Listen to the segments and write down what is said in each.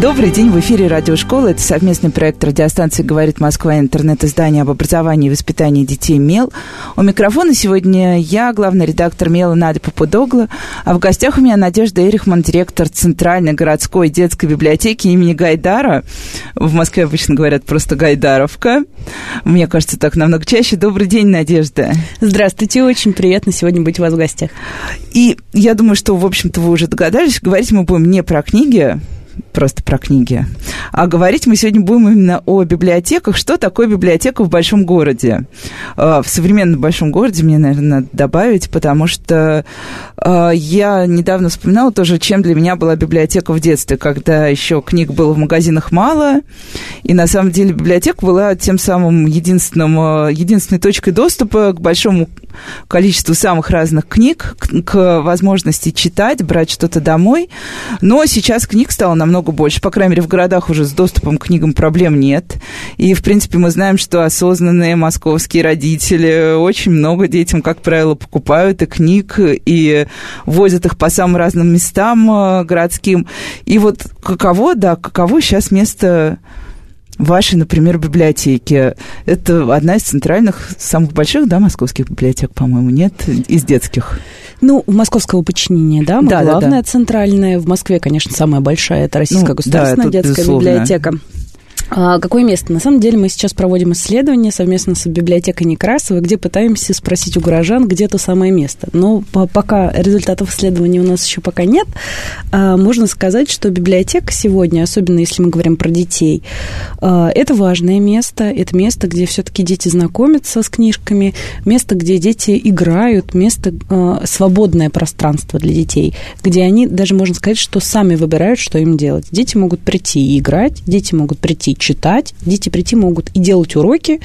Добрый день, в эфире радиошкола. Это совместный проект радиостанции «Говорит Москва» интернет-издание об образовании и воспитании детей «МЕЛ». У микрофона сегодня я, главный редактор «МЕЛа» Надя Попудогла, а в гостях у меня Надежда Эрихман, директор Центральной городской детской библиотеки имени Гайдара. В Москве обычно говорят просто «Гайдаровка». Мне кажется, так намного чаще. Добрый день, Надежда. Здравствуйте, очень приятно сегодня быть у вас в гостях. И я думаю, что, в общем-то, вы уже догадались, говорить мы будем не про книги, просто про книги. А говорить мы сегодня будем именно о библиотеках. Что такое библиотека в большом городе? А, в современном большом городе мне, наверное, надо добавить, потому что а, я недавно вспоминала тоже, чем для меня была библиотека в детстве, когда еще книг было в магазинах мало, и на самом деле библиотека была тем самым единственным, а, единственной точкой доступа к большому количеству самых разных книг, к, к возможности читать, брать что-то домой. Но сейчас книг стало намного больше. По крайней мере, в городах уже с доступом к книгам проблем нет. И, в принципе, мы знаем, что осознанные московские родители очень много детям, как правило, покупают и книг, и возят их по самым разным местам э, городским. И вот каково, да, каково сейчас место вашей, например, библиотеки. Это одна из центральных, самых больших, да, московских библиотек, по-моему, нет, из детских. Ну, московского подчинения, да, да главная да, да. центральная. В Москве, конечно, самая большая, это Российская ну, государственная да, детская безусловно. библиотека. А какое место? На самом деле мы сейчас проводим исследование совместно с библиотекой Некрасова, где пытаемся спросить у горожан, где то самое место. Но пока результатов исследования у нас еще пока нет, а, можно сказать, что библиотека сегодня, особенно если мы говорим про детей, а, это важное место, это место, где все-таки дети знакомятся с книжками, место, где дети играют, место, свободное пространство для детей, где они даже, можно сказать, что сами выбирают, что им делать. Дети могут прийти и играть, дети могут прийти читать, дети прийти могут и делать уроки,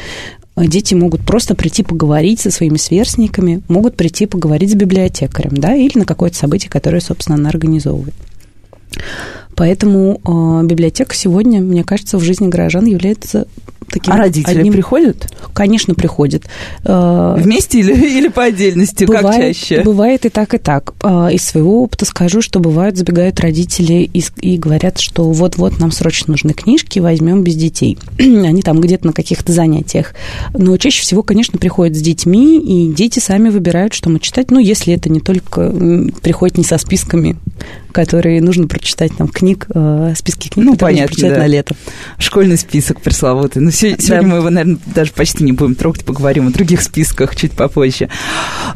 дети могут просто прийти поговорить со своими сверстниками, могут прийти поговорить с библиотекарем, да, или на какое-то событие, которое, собственно, она организовывает. Поэтому э, библиотека сегодня, мне кажется, в жизни горожан является таким... А родители одним... приходят? Конечно, приходят. Э, Вместе или, или по отдельности, бывает, как чаще? Бывает и так, и так. Э, из своего опыта скажу, что бывают, забегают родители и, и говорят, что вот-вот нам срочно нужны книжки, возьмем без детей. Они там где-то на каких-то занятиях. Но чаще всего, конечно, приходят с детьми, и дети сами выбирают, что мы читать. Ну, если это не только приходит не со списками, которые нужно прочитать, там, книг, э, списки книг, ну, которые понятно, прочитать да. на лето. Школьный список пресловутый. Ну, сегодня да. мы его, наверное, даже почти не будем трогать, поговорим о других списках чуть попозже.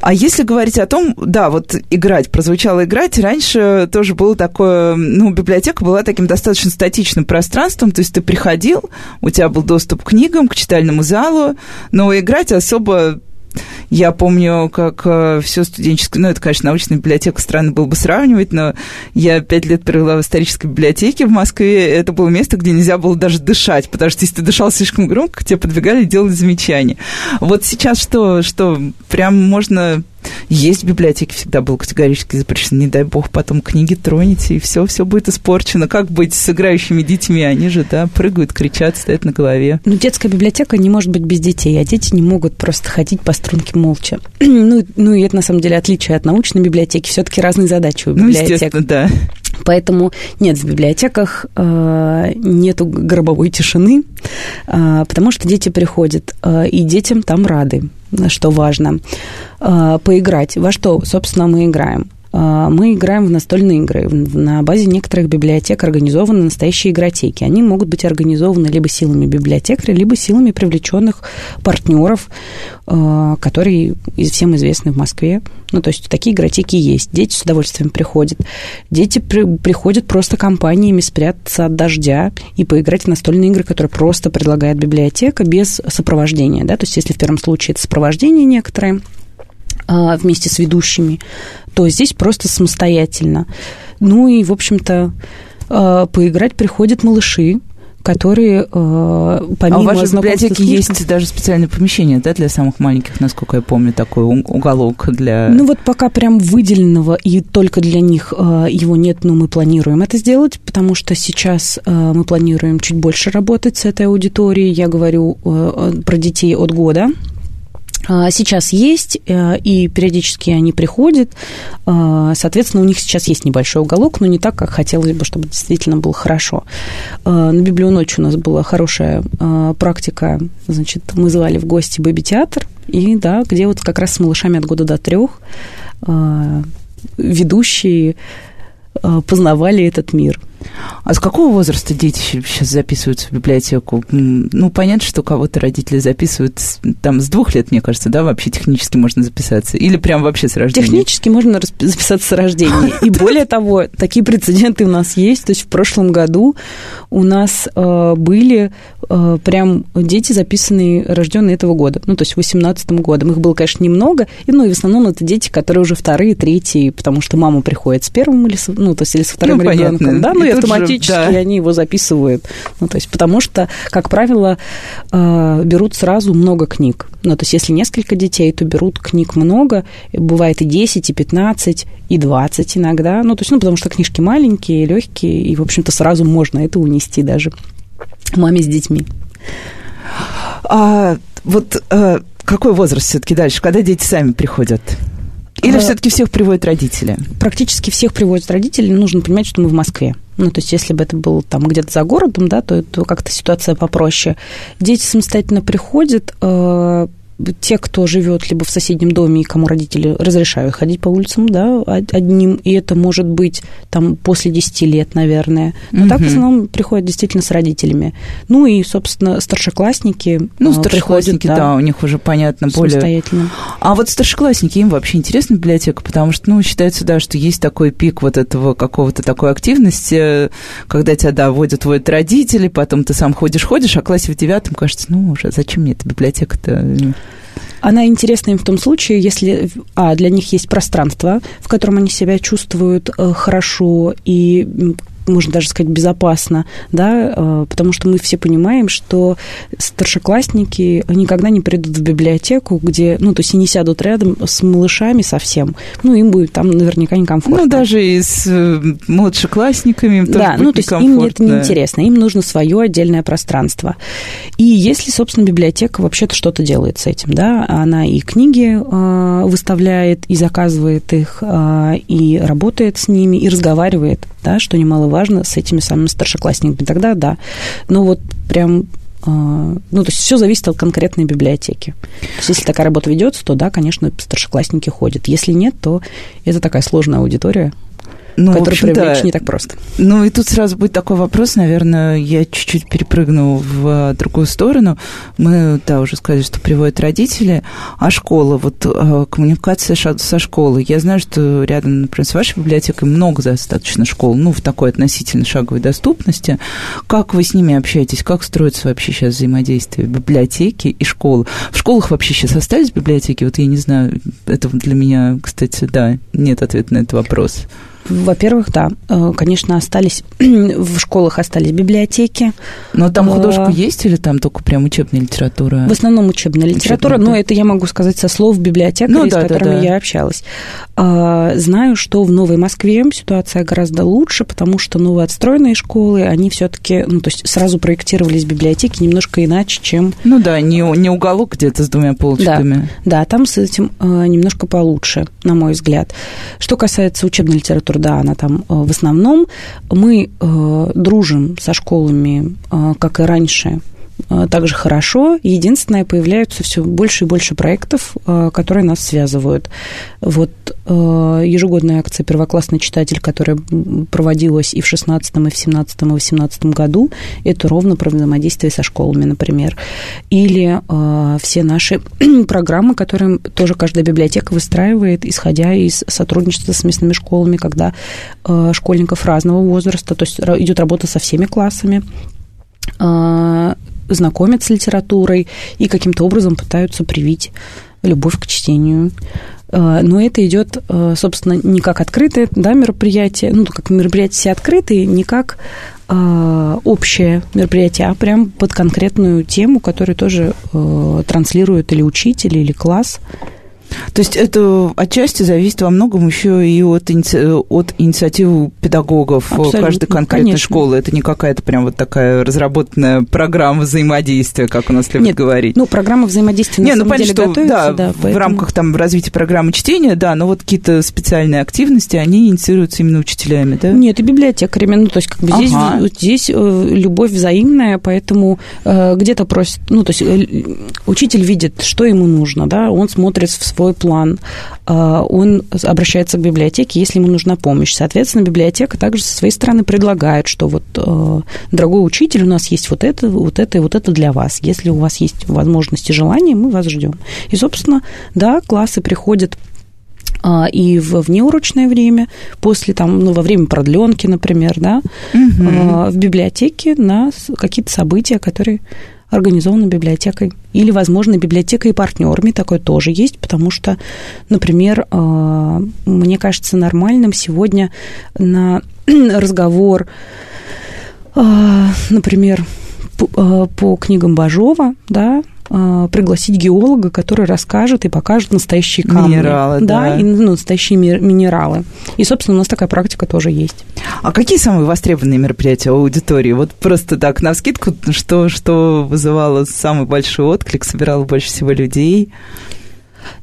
А если говорить о том, да, вот играть, прозвучало играть, раньше тоже было такое, ну, библиотека была таким достаточно статичным пространством, то есть ты приходил, у тебя был доступ к книгам, к читальному залу, но играть особо я помню, как э, все студенческое... Ну, это, конечно, научная библиотека, странно было бы сравнивать, но я пять лет провела в исторической библиотеке в Москве. Это было место, где нельзя было даже дышать, потому что если ты дышал слишком громко, тебе подвигали и делали замечания. Вот сейчас что, что прям можно есть в библиотеке всегда было категорически запрещено. Не дай бог, потом книги тронете, и все, все будет испорчено. Как быть с играющими детьми? Они же, да, прыгают, кричат, стоят на голове. Ну, детская библиотека не может быть без детей, а дети не могут просто ходить по струнке молча. ну, ну, и это, на самом деле, отличие от научной библиотеки. Все-таки разные задачи у ну, библиотек. Ну, естественно, да. Поэтому нет, в библиотеках э, нету гробовой тишины, э, потому что дети приходят, э, и детям там рады, что важно. Э, поиграть. Во что, собственно, мы играем? А, мы играем в настольные игры. На базе некоторых библиотек организованы настоящие игротеки. Они могут быть организованы либо силами библиотекаря, либо силами привлеченных партнеров, а, которые всем известны в Москве. Ну, то есть такие игротеки есть. Дети с удовольствием приходят. Дети при, приходят просто компаниями спрятаться от дождя и поиграть в настольные игры, которые просто предлагает библиотека без сопровождения. Да? То есть если в первом случае это сопровождение некоторое, а, вместе с ведущими, то здесь просто самостоятельно. Ну и, в общем-то, а, поиграть приходят малыши, которые э, помимо... А у вашей библиотеки есть даже специальное помещение, да, для самых маленьких, насколько я помню, такой уголок для... Ну вот пока прям выделенного и только для них э, его нет, но мы планируем это сделать, потому что сейчас э, мы планируем чуть больше работать с этой аудиторией. Я говорю э, про детей от года, сейчас есть, э, и периодически они приходят. А, соответственно, у них сейчас есть небольшой уголок, но не так, как хотелось бы, чтобы действительно было хорошо. А, на Библионочь у нас была хорошая практика. Значит, мы звали в гости бэби-театр, и да, где вот как раз с малышами от года до трех ведущие познавали этот мир. А с какого возраста дети сейчас записываются в библиотеку? Ну, понятно, что кого-то родители записывают там с двух лет, мне кажется, да, вообще технически можно записаться? Или прям вообще с рождения? Технически можно записаться с рождения. И более того, такие прецеденты у нас есть. То есть в прошлом году у нас э, были э, прям дети, записанные, рожденные этого года. Ну, то есть в 2018 годом. Их было, конечно, немного. И, ну, и в основном это дети, которые уже вторые, третьи, потому что мама приходит с первым или, ну, то есть или со вторым ну, ребенком. Да, ну, и автоматически же, да. они его записывают. Ну, то есть, потому что, как правило, э, берут сразу много книг. Ну, то есть, если несколько детей, то берут книг много, бывает и 10, и 15, и 20 иногда. Ну, то есть, ну, потому что книжки маленькие, легкие, и, в общем-то, сразу можно это унести даже маме с детьми. А вот а, какой возраст все-таки дальше, когда дети сами приходят? Или а, все-таки всех приводят родители? Практически всех приводят родители. Нужно понимать, что мы в Москве. Ну, то есть, если бы это было там где-то за городом, да, то, то как-то ситуация попроще. Дети самостоятельно приходят, э, те, кто живет либо в соседнем доме, и кому родители разрешают ходить по улицам, да, одним, и это может быть там после 10 лет, наверное. Но угу. так в основном приходят действительно с родителями. Ну и, собственно, старшеклассники. Ну, а, старшеклассники, приходят, да, да, у них уже понятно более. А вот старшеклассники, им вообще интересна библиотека, потому что, ну, считается, да, что есть такой пик вот этого какого-то такой активности, когда тебя, да, водят, водят родители, потом ты сам ходишь-ходишь, а в классе в девятом кажется, ну, уже зачем мне эта библиотека-то? Она интересна им в том случае, если а, для них есть пространство, в котором они себя чувствуют э, хорошо и можно даже сказать, безопасно, да, э, потому что мы все понимаем, что старшеклассники никогда не придут в библиотеку, где, ну, то есть и не сядут рядом с малышами совсем, ну, им будет там наверняка некомфортно. Ну, даже и с э, младшеклассниками им Да, ну, то есть им это неинтересно, им нужно свое отдельное пространство. И если, собственно, библиотека вообще-то что-то делает с этим, да, она и книги э, выставляет, и заказывает их, и работает с ними, и разговаривает, да, что немаловажно, с этими самыми старшеклассниками. Тогда да. Но вот прям а, ну, то есть все зависит от конкретной библиотеки. То есть, если такая работа ведется, то да, конечно, старшеклассники ходят. Если нет, то это такая сложная аудитория, ну, который привлечь не так просто. Ну, и тут сразу будет такой вопрос, наверное, я чуть-чуть перепрыгну в а, другую сторону. Мы, да, уже сказали, что приводят родители, а школа, вот а, коммуникация со школой. Я знаю, что рядом, например, с вашей библиотекой много достаточно школ, ну, в такой относительно шаговой доступности. Как вы с ними общаетесь? Как строится вообще сейчас взаимодействие библиотеки и школы? В школах вообще сейчас остались библиотеки? Вот я не знаю, это для меня, кстати, да, нет ответа на этот вопрос. Во-первых, да, э, конечно, остались в школах остались библиотеки. Но там э, художка есть или там только прям учебная литература? В основном учебная литература, учебная, но да. это я могу сказать со слов библиотекарей, ну, да, с которыми да, да. я общалась. А, знаю, что в Новой Москве ситуация гораздо лучше, потому что новые отстроенные школы, они все-таки, ну, то есть сразу проектировались библиотеки немножко иначе, чем... Ну да, не, не уголок где-то с двумя полочками. Да, да, там с этим э, немножко получше, на мой взгляд. Что касается учебной литературы, да, она там э, в основном. Мы э, дружим со школами, э, как и раньше, также хорошо. Единственное, появляются все больше и больше проектов, э, которые нас связывают. Вот э, ежегодная акция «Первоклассный читатель», которая проводилась и в 16 и в 17 и 18 году, это ровно про взаимодействие со школами, например. Или все наши программы, которые тоже каждая библиотека выстраивает, исходя из сотрудничества с местными школами, когда школьников разного возраста, то есть идет работа со всеми классами, знакомят с литературой и каким-то образом пытаются привить любовь к чтению. Э, но это идет, э, собственно, не как открытое да, мероприятие, ну, как мероприятие все открытые, не как э, общее мероприятие, а прям под конкретную тему, которую тоже транслирует или учитель, или класс. То есть это отчасти зависит во многом еще и от, иници... от инициативы педагогов Абсолютно. каждой конкретной Конечно. школы. Это не какая-то прям вот такая разработанная программа взаимодействия, как у нас любят Нет, говорить. Ну, программа взаимодействия не, на ну, самом деле что, готовится, да, да поэтому... в рамках там развития программы чтения, да, но вот какие-то специальные активности, они инициируются именно учителями, да? Нет, и библиотекарями. Ну, то есть как бы здесь, ага. здесь э, любовь взаимная, поэтому э, где-то просит, ну, то есть э, учитель видит, что ему нужно, да, он смотрит в свой план, а, он обращается к библиотеке, если ему нужна помощь. Соответственно, библиотека также со своей стороны предлагает, что вот, а, дорогой учитель, у нас есть вот это, вот это и вот это для вас. Если у вас есть возможности, желания, мы вас ждем. И, собственно, да, классы приходят а, и в внеурочное время, после там, ну, во время продленки, например, да, угу. в библиотеке на какие-то события, которые организована библиотекой. Или, возможно, библиотекой и партнерами такое тоже есть, потому что, например, э, мне кажется нормальным сегодня на разговор, э, например, э, по книгам Бажова, да, пригласить геолога, который расскажет и покажет настоящие камни. Минералы, да. да. И ну, настоящие минералы. И, собственно, у нас такая практика тоже есть. А какие самые востребованные мероприятия у аудитории? Вот просто так, на скидку, что, что вызывало самый большой отклик, собирало больше всего людей?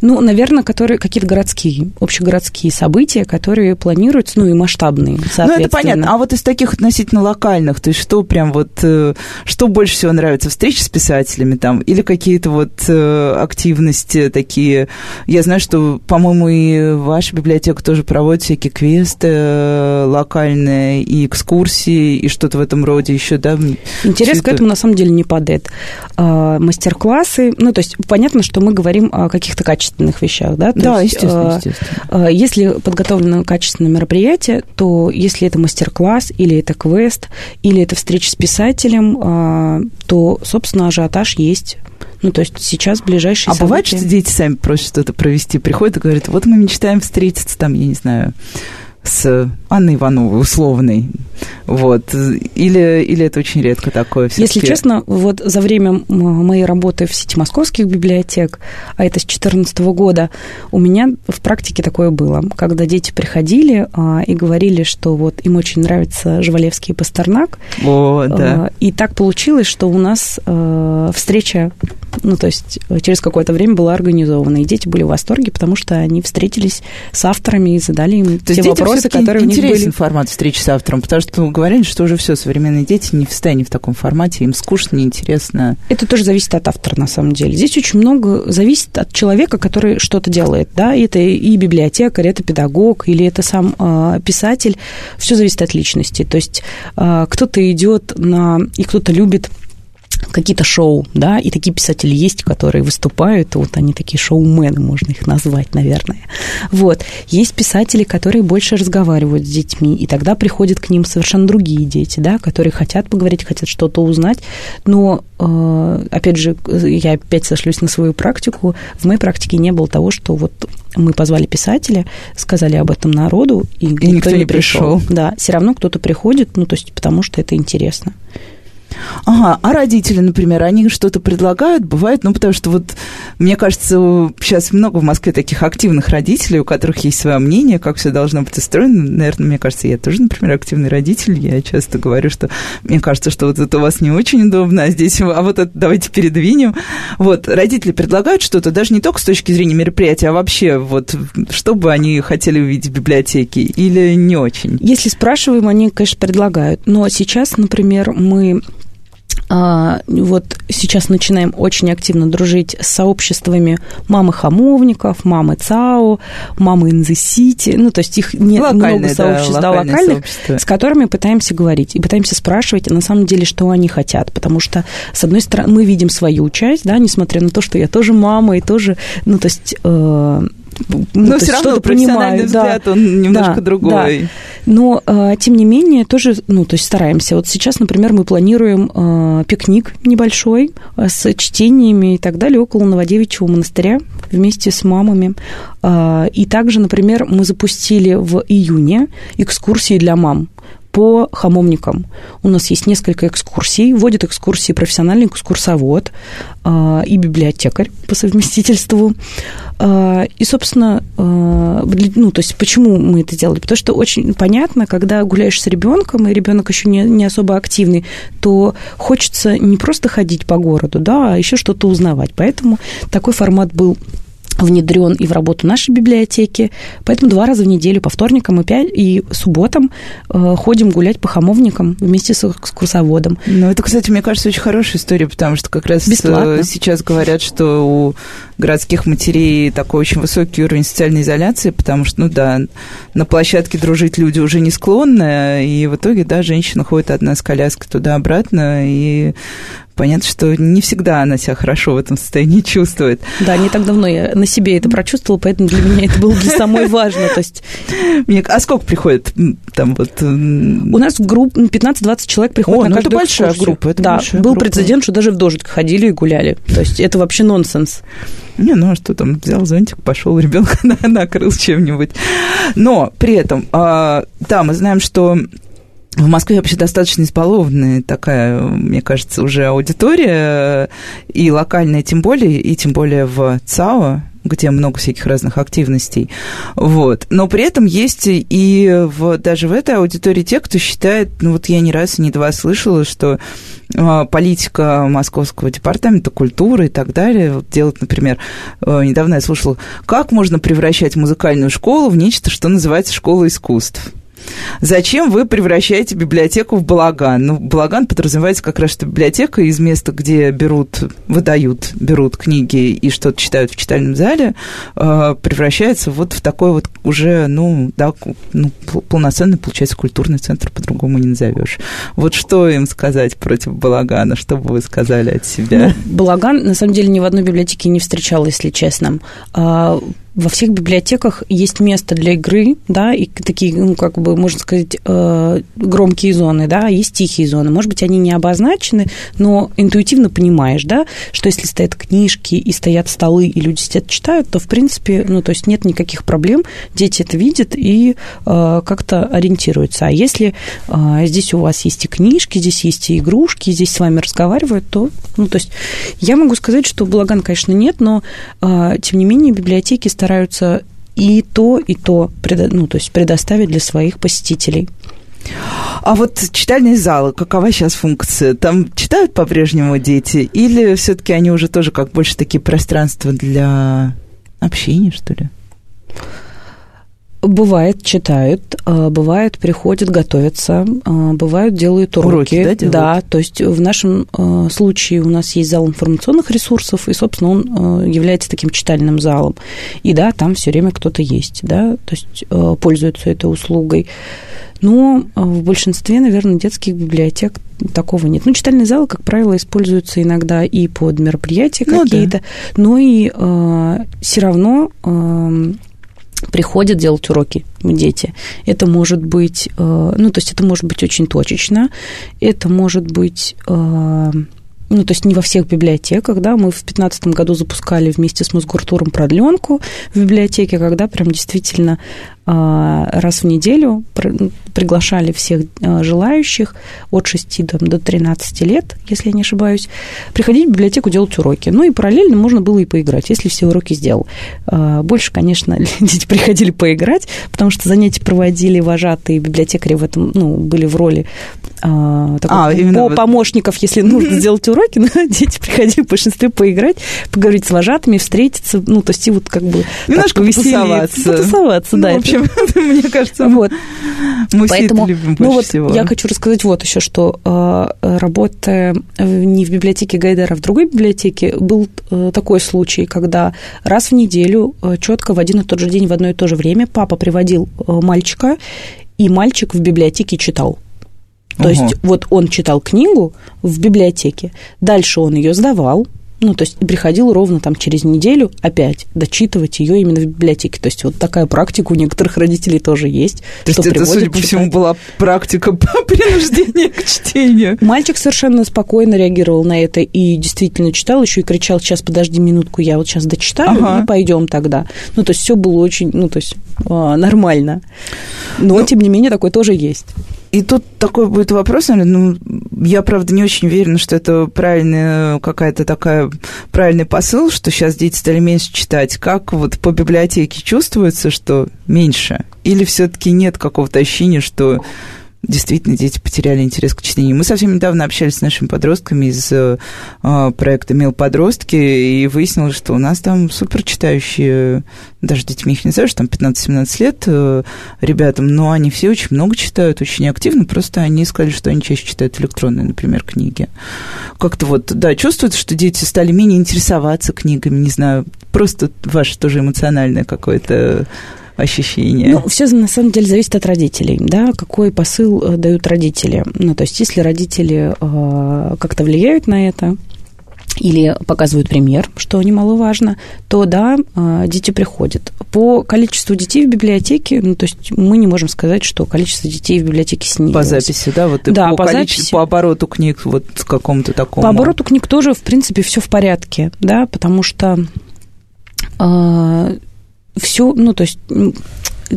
Ну, наверное, которые какие-то городские, общегородские события, которые планируются, ну и масштабные, Ну, это понятно. А вот из таких относительно локальных, то есть что прям вот, э, что больше всего нравится? Встречи с писателями там или какие-то вот э, активности такие? Я знаю, что, по-моему, и ваша библиотека тоже проводит всякие квесты э, локальные и экскурсии, и что-то в этом роде еще, да? Интерес к этому на самом деле не падает. А, мастер-классы, ну, то есть понятно, что мы говорим о каких-то качественных вещах, да? То да, есть, естественно, э, естественно. Э, если подготовлено качественное мероприятие, то если это мастер-класс, или это квест, или это встреча с писателем, э, то, собственно, ажиотаж есть. Ну, то есть сейчас ближайшие А события... бывает, что дети сами просят что-то провести, приходят и говорят, вот мы мечтаем встретиться там, я не знаю, с Анной Ивановой условной. Вот. Или, или это очень редко такое все Если честно, вот за время моей работы в сети московских библиотек, а это с 2014 года, у меня в практике такое было, когда дети приходили а, и говорили, что вот им очень нравится Жвалевский и Пастернак. О, да. А, и так получилось, что у нас а, встреча, ну, то есть через какое-то время была организована, и дети были в восторге, потому что они встретились с авторами и задали им то те вопросы, которые у них были. интересен формат встречи с автором, потому что говорили, что уже все, современные дети не в состоянии в таком формате, им скучно, неинтересно. Это тоже зависит от автора, на самом деле. Здесь очень много зависит от человека, который что-то делает, да, это и библиотекарь, это педагог, или это сам э, писатель, все зависит от личности. То есть э, кто-то идет на, и кто-то любит какие-то шоу, да, и такие писатели есть, которые выступают, вот они такие шоумены, можно их назвать, наверное. Вот. Есть писатели, которые больше разговаривают с детьми, и тогда приходят к ним совершенно другие дети, да, которые хотят поговорить, хотят что-то узнать, но, э, опять же, я опять сошлюсь на свою практику, в моей практике не было того, что вот мы позвали писателя, сказали об этом народу, и, и никто, никто не пришел. пришел. Да, все равно кто-то приходит, ну, то есть потому что это интересно. Ага, а родители, например, они что-то предлагают, бывает, ну, потому что вот, мне кажется, сейчас много в Москве таких активных родителей, у которых есть свое мнение, как все должно быть устроено. Наверное, мне кажется, я тоже, например, активный родитель, я часто говорю, что мне кажется, что вот это у вас не очень удобно, а здесь, а вот это давайте передвинем. Вот, родители предлагают что-то, даже не только с точки зрения мероприятия, а вообще, вот, что бы они хотели увидеть в библиотеке или не очень? Если спрашиваем, они, конечно, предлагают. Но сейчас, например, мы вот сейчас начинаем очень активно дружить с сообществами мамы хамовников, мамы ЦАО, мамы in the city, ну, то есть их не, локальные, много сообществ, да, да, локальных, сообщества. с которыми пытаемся говорить и пытаемся спрашивать, на самом деле, что они хотят, потому что, с одной стороны, мы видим свою часть, да, несмотря на то, что я тоже мама и тоже, ну, то есть... Э, Но все равно профессиональный понимаю. взгляд, да, он немножко да, другой. Да. Но, э, тем не менее, тоже, ну, то есть стараемся. Вот сейчас, например, мы планируем э, пикник небольшой э, с чтениями и так далее около Новодевичьего монастыря вместе с мамами. И также, например, мы запустили в июне экскурсии для мам по хамовникам. У нас есть несколько экскурсий. Вводит экскурсии профессиональный экскурсовод э, и библиотекарь по совместительству. Э, и, собственно, э, ну, то есть почему мы это делали? Потому что очень понятно, когда гуляешь с ребенком, и ребенок еще не, не особо активный, то хочется не просто ходить по городу, да, а еще что-то узнавать. Поэтому такой формат был внедрен и в работу нашей библиотеки. Поэтому два раза в неделю, по вторникам и, пять, и субботам э, ходим гулять по хамовникам вместе с экскурсоводом. Ну, это, кстати, мне кажется, очень хорошая история, потому что как раз Бесплатно. сейчас говорят, что у городских матерей такой очень высокий уровень социальной изоляции, потому что, ну да, на площадке дружить люди уже не склонны, и в итоге, да, женщина ходит одна с коляской туда-обратно, и понятно, что не всегда она себя хорошо в этом состоянии чувствует. Да, не так давно я на себе это прочувствовала, поэтому для меня это было для самой важно. То есть... Мне... А сколько приходит там вот? У нас в группе 15-20 человек приходит О, на ну каждую это большая экскурсию. группа. Это да, большая был группа. прецедент, что даже в дождь ходили и гуляли. То есть это вообще нонсенс. Не, ну а что там, взял зонтик, пошел, ребенка накрыл чем-нибудь. Но при этом, а, да, мы знаем, что в Москве вообще достаточно избалованная такая, мне кажется, уже аудитория, и локальная тем более, и тем более в ЦАО, где много всяких разных активностей. Вот. Но при этом есть и в, даже в этой аудитории те, кто считает, ну вот я не раз и не два слышала, что а, политика Московского департамента культуры и так далее вот делать, например, а, недавно я слушала, как можно превращать музыкальную школу в нечто, что называется школа искусств. Зачем вы превращаете библиотеку в балаган? Ну, балаган подразумевается как раз, что библиотека из места, где берут, выдают, берут книги и что-то читают в читальном зале, э, превращается вот в такой вот уже, ну, да, ну, полноценный, получается, культурный центр, по-другому не назовешь. Вот что им сказать против балагана? Что бы вы сказали от себя? Ну, балаган, на самом деле, ни в одной библиотеке не встречал, если честно. А, во всех библиотеках есть место для игры, да, и такие, ну, как бы, можно сказать, э, громкие зоны, да, есть тихие зоны. Может быть, они не обозначены, но интуитивно понимаешь, да, что если стоят книжки и стоят столы, и люди сидят читают, то, в принципе, ну, то есть нет никаких проблем, дети это видят и э, как-то ориентируются. А если э, здесь у вас есть и книжки, здесь есть и игрушки, здесь с вами разговаривают, то, ну, то есть я могу сказать, что благан, конечно, нет, но, тем не менее, библиотеки стараются стараются и то, и то ну, то есть предоставить для своих посетителей. А вот читальные залы, какова сейчас функция? Там читают по-прежнему дети? Или все-таки они уже тоже как больше такие пространства для общения, что ли? Бывает, читают, а, бывает, приходят, готовятся, а, бывают, делают уроки. уроки да, делают? да, то есть в нашем а, случае у нас есть зал информационных ресурсов, и, собственно, он является таким читальным залом. И да, там все время кто-то есть, да, то есть пользуются этой услугой. Но в большинстве, наверное, детских библиотек такого нет. Ну, читальные залы, как правило, используются иногда и под мероприятия ну, какие-то, да. но и э, все равно э, приходят делать уроки дети. Это может быть, э, ну, то есть это может быть очень точечно, это может быть э, ну, то есть не во всех библиотеках, да, мы в 2015 году запускали вместе с Мосгортуром продленку в библиотеке, когда прям действительно раз в неделю приглашали всех а, желающих от 6 до 13 лет, если я не ошибаюсь, приходить в библиотеку делать уроки. Ну и параллельно можно было и поиграть, если все уроки сделал. А, больше, конечно, дети приходили поиграть, потому что занятия проводили вожатые библиотекари в этом, ну, были в роли такой, а, по помощников, если нужно сделать уроки, но дети приходили в большинстве поиграть, поговорить с вожатыми, встретиться, ну, то есть и вот как бы... Немножко потусоваться. Потусоваться, да. Ну, общем, мне кажется, вот. мы Поэтому, все это любим больше ну, вот всего. Я хочу рассказать вот еще, что э, работая не в библиотеке Гайдера, а в другой библиотеке, был э, такой случай, когда раз в неделю э, четко в один и тот же день, в одно и то же время папа приводил мальчика, и мальчик в библиотеке читал. То угу. есть вот он читал книгу в библиотеке, дальше он ее сдавал, ну, то есть приходил ровно там через неделю опять дочитывать ее именно в библиотеке. То есть вот такая практика у некоторых родителей тоже есть. То что есть это, судя по всему, была практика по принуждению к чтению. Мальчик совершенно спокойно реагировал на это и действительно читал, еще и кричал, сейчас подожди минутку, я вот сейчас дочитаю, ага. и пойдем тогда. Ну, то есть все было очень, ну, то есть нормально. Но, ну, тем не менее, такое тоже есть. и тут такой будет вопрос, наверное, ну, я, правда, не очень уверена, что это правильная какая-то такая правильный посыл, что сейчас дети стали меньше читать. Как вот по библиотеке чувствуется, что меньше? Или все-таки нет какого-то ощущения, что действительно дети потеряли интерес к чтению. Мы совсем недавно общались с нашими подростками из э, проекта «Мил подростки», и выяснилось, что у нас там супер читающие, даже детьми их не что там 15-17 лет э, ребятам, но они все очень много читают, очень активно, просто они сказали, что они чаще читают электронные, например, книги. Как-то вот, да, чувствуется, что дети стали менее интересоваться книгами, не знаю, просто ваше тоже эмоциональное какое-то ощущение? Ну, все на самом деле зависит от родителей, да, какой посыл э, дают родители. Ну, то есть, если родители э, как-то влияют на это, или показывают пример, что немаловажно, то да, э, дети приходят. По количеству детей в библиотеке, ну, то есть мы не можем сказать, что количество детей в библиотеке снизилось. По записи, да? Вот да, по, по записи. По обороту книг вот какому-то такому. По обороту книг тоже, в принципе, все в порядке, да, потому что все, ну, то есть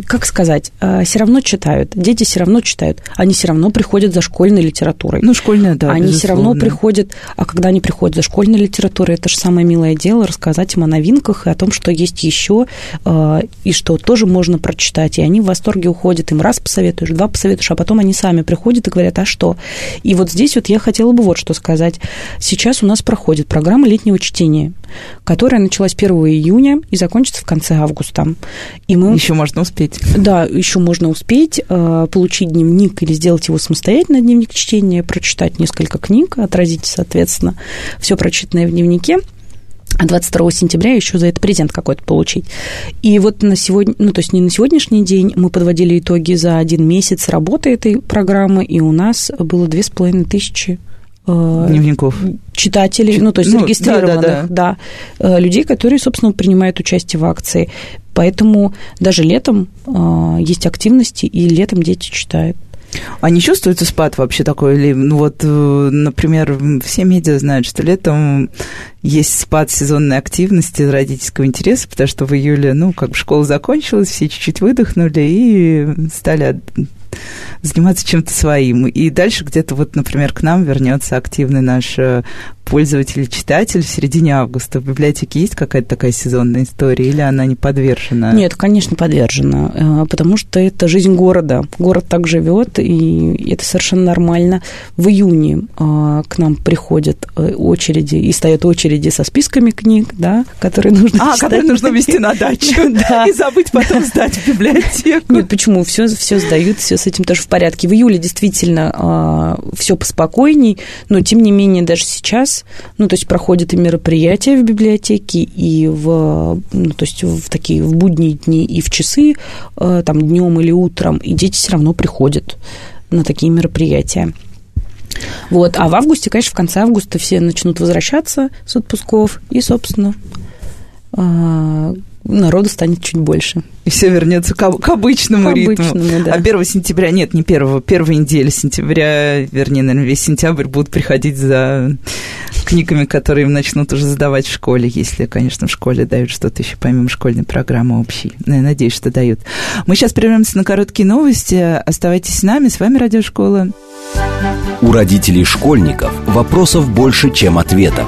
как сказать, а, все равно читают, дети все равно читают, они все равно приходят за школьной литературой. Ну, школьная, да, Они все равно приходят, а когда они приходят за школьной литературой, это же самое милое дело, рассказать им о новинках и о том, что есть еще, а, и что тоже можно прочитать, и они в восторге уходят, им раз посоветуешь, два посоветуешь, а потом они сами приходят и говорят, а что? И вот здесь вот я хотела бы вот что сказать. Сейчас у нас проходит программа летнего чтения, которая началась 1 июня и закончится в конце августа. И мы... Еще можно успеть успеть. Да, еще можно успеть э, получить дневник или сделать его самостоятельно, дневник чтения, прочитать несколько книг, отразить, соответственно, все прочитанное в дневнике а 22 сентября еще за это презент какой-то получить. И вот на сегодня, ну, то есть не на сегодняшний день, мы подводили итоги за один месяц работы этой программы, и у нас было 2500 дневников читателей, ну то есть ну, зарегистрированных, да, да, да. да, э, людей, которые, собственно, принимают участие в акции. Поэтому даже летом э, есть активности, и летом дети читают. А не чувствуется спад вообще такой? Или, ну вот, э, например, все медиа знают, что летом есть спад сезонной активности, родительского интереса, потому что в июле, ну, как бы школа закончилась, все чуть-чуть выдохнули и стали заниматься чем-то своим. И дальше где-то вот, например, к нам вернется активный наш э, пользователь, читатель в середине августа. В библиотеке есть какая-то такая сезонная история или она не подвержена? Нет, конечно, подвержена, э, потому что это жизнь города. Город так живет, и это совершенно нормально. В июне э, к нам приходят очереди и стоят очереди со списками книг, да, которые нужно А, читать. которые нужно вести на дачу и забыть потом сдать в библиотеку. Нет, почему? Все, все сдают, все с этим тоже в порядке. В июле действительно все поспокойней, но тем не менее даже сейчас, ну, то есть проходят и мероприятия в библиотеке, и в, ну, то есть в такие в будние дни, и в часы, а, там, днем или утром, и дети все равно приходят на такие мероприятия. Вот. А в августе, конечно, в конце августа все начнут возвращаться с отпусков, и, собственно, а, народу станет чуть больше. И все вернется к, к обычному к ритму. Обычному, да. А 1 сентября, нет, не 1, первой недели сентября, вернее, наверное, весь сентябрь будут приходить за книгами, которые им начнут уже задавать в школе, если, конечно, в школе дают что-то еще помимо школьной программы общей. Ну, я надеюсь, что дают. Мы сейчас прервемся на короткие новости. Оставайтесь с нами. С вами Радиошкола. У родителей школьников вопросов больше, чем ответов.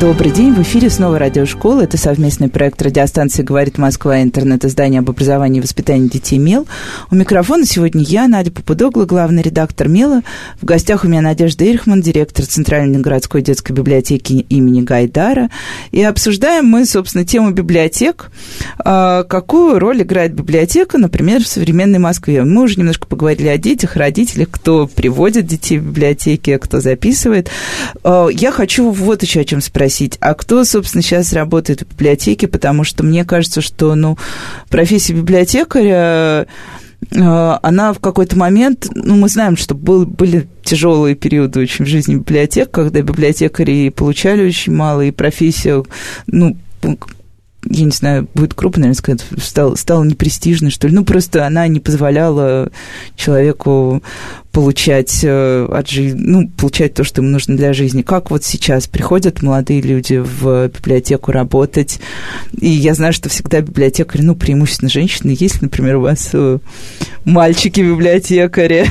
Добрый день, в эфире снова радиошкола. Это совместный проект радиостанции «Говорит Москва», интернет-издание об образовании и воспитании детей «Мел». У микрофона сегодня я, Надя Попудогла, главный редактор «Мела». В гостях у меня Надежда Ирхман, директор Центральной городской детской библиотеки имени Гайдара. И обсуждаем мы, собственно, тему библиотек. А, какую роль играет библиотека, например, в современной Москве? Мы уже немножко поговорили о детях, родителях, кто приводит детей в библиотеки, кто записывает. А, я хочу вот еще о чем спросить спросить, а кто, собственно, сейчас работает в библиотеке, потому что мне кажется, что, ну, профессия библиотекаря э, она в какой-то момент, ну, мы знаем, что был, были тяжелые периоды очень в жизни библиотек, когда библиотекари получали очень мало, и профессия, ну, я не знаю, будет крупно, наверное, сказать, стала, стала непрестижной, что ли. Ну, просто она не позволяла человеку получать э, от жизни, ну, получать то, что ему нужно для жизни. Как вот сейчас приходят молодые люди в библиотеку работать, и я знаю, что всегда библиотекари, ну, преимущественно женщины, есть, например, у вас э, мальчики-библиотекари,